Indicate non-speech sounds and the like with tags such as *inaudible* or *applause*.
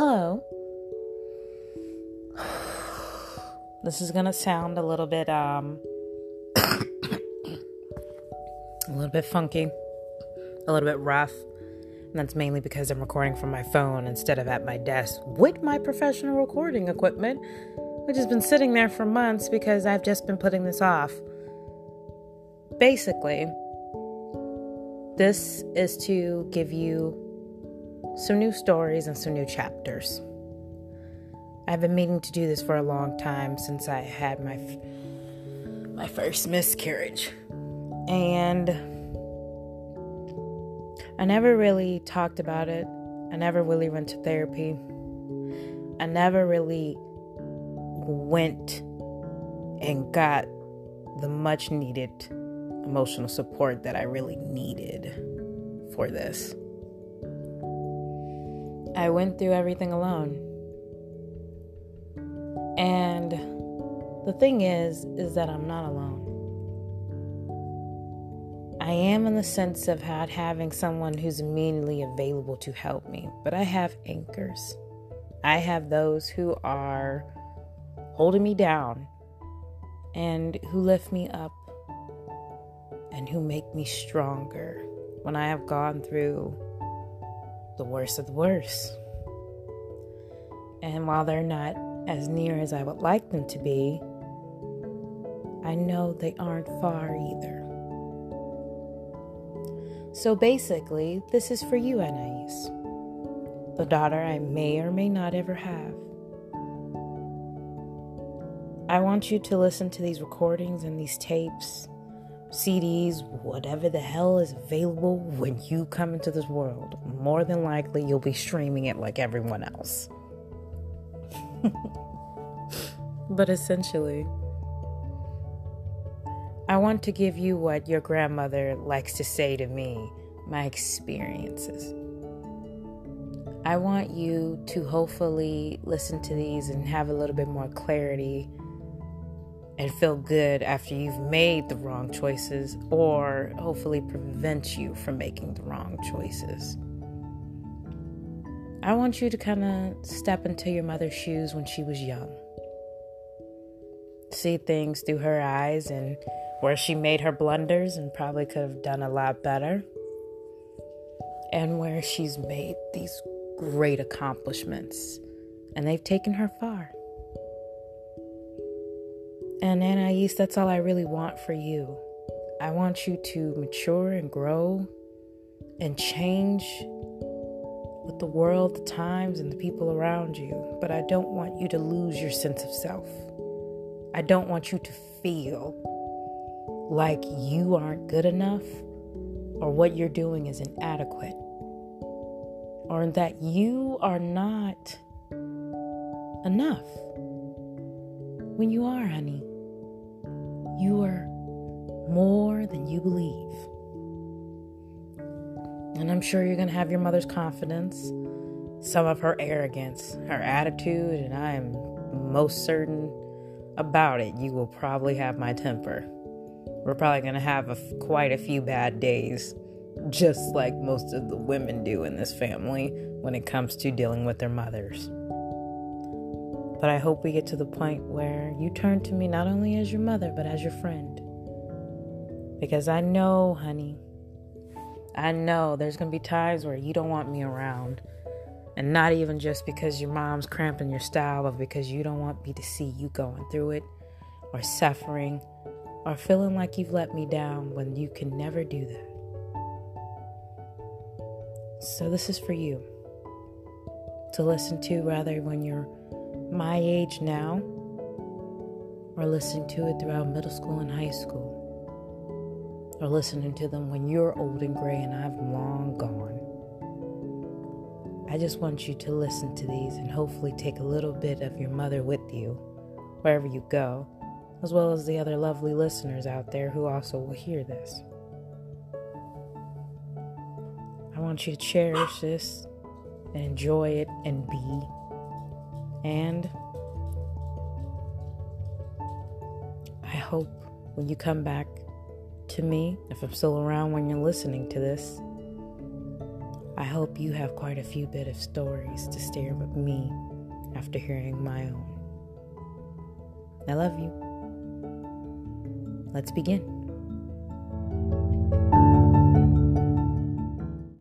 Hello. This is gonna sound a little bit um a little bit funky, a little bit rough. And that's mainly because I'm recording from my phone instead of at my desk with my professional recording equipment, which has been sitting there for months because I've just been putting this off. Basically, this is to give you some new stories and some new chapters. I've been meaning to do this for a long time since I had my my first miscarriage. And I never really talked about it. I never really went to therapy. I never really went and got the much needed emotional support that I really needed for this. I went through everything alone. And the thing is, is that I'm not alone. I am in the sense of having someone who's immediately available to help me, but I have anchors. I have those who are holding me down and who lift me up and who make me stronger when I have gone through the worst of the worst. And while they're not as near as I would like them to be, I know they aren't far either. So basically, this is for you, Anais, the daughter I may or may not ever have. I want you to listen to these recordings and these tapes, CDs, whatever the hell is available when you come into this world. More than likely, you'll be streaming it like everyone else. *laughs* but essentially, I want to give you what your grandmother likes to say to me my experiences. I want you to hopefully listen to these and have a little bit more clarity and feel good after you've made the wrong choices, or hopefully prevent you from making the wrong choices. I want you to kind of step into your mother's shoes when she was young. See things through her eyes and where she made her blunders and probably could have done a lot better. And where she's made these great accomplishments and they've taken her far. And Anais, that's all I really want for you. I want you to mature and grow and change with the world, the times, and the people around you, but I don't want you to lose your sense of self. I don't want you to feel like you aren't good enough or what you're doing is inadequate or that you are not enough. When you are, honey, you are more than you believe. And I'm sure you're going to have your mother's confidence, some of her arrogance, her attitude, and I am most certain about it. You will probably have my temper. We're probably going to have a, quite a few bad days, just like most of the women do in this family when it comes to dealing with their mothers. But I hope we get to the point where you turn to me not only as your mother, but as your friend. Because I know, honey, I know there's going to be times where you don't want me around. And not even just because your mom's cramping your style, but because you don't want me to see you going through it or suffering or feeling like you've let me down when you can never do that. So, this is for you to listen to rather when you're my age now or listening to it throughout middle school and high school or listening to them when you're old and gray and I've long gone. I just want you to listen to these and hopefully take a little bit of your mother with you wherever you go, as well as the other lovely listeners out there who also will hear this. I want you to cherish this and enjoy it and be. And I hope when you come back to me, if I'm still around when you're listening to this, I hope you have quite a few bit of stories to share with me after hearing my own. I love you. Let's begin.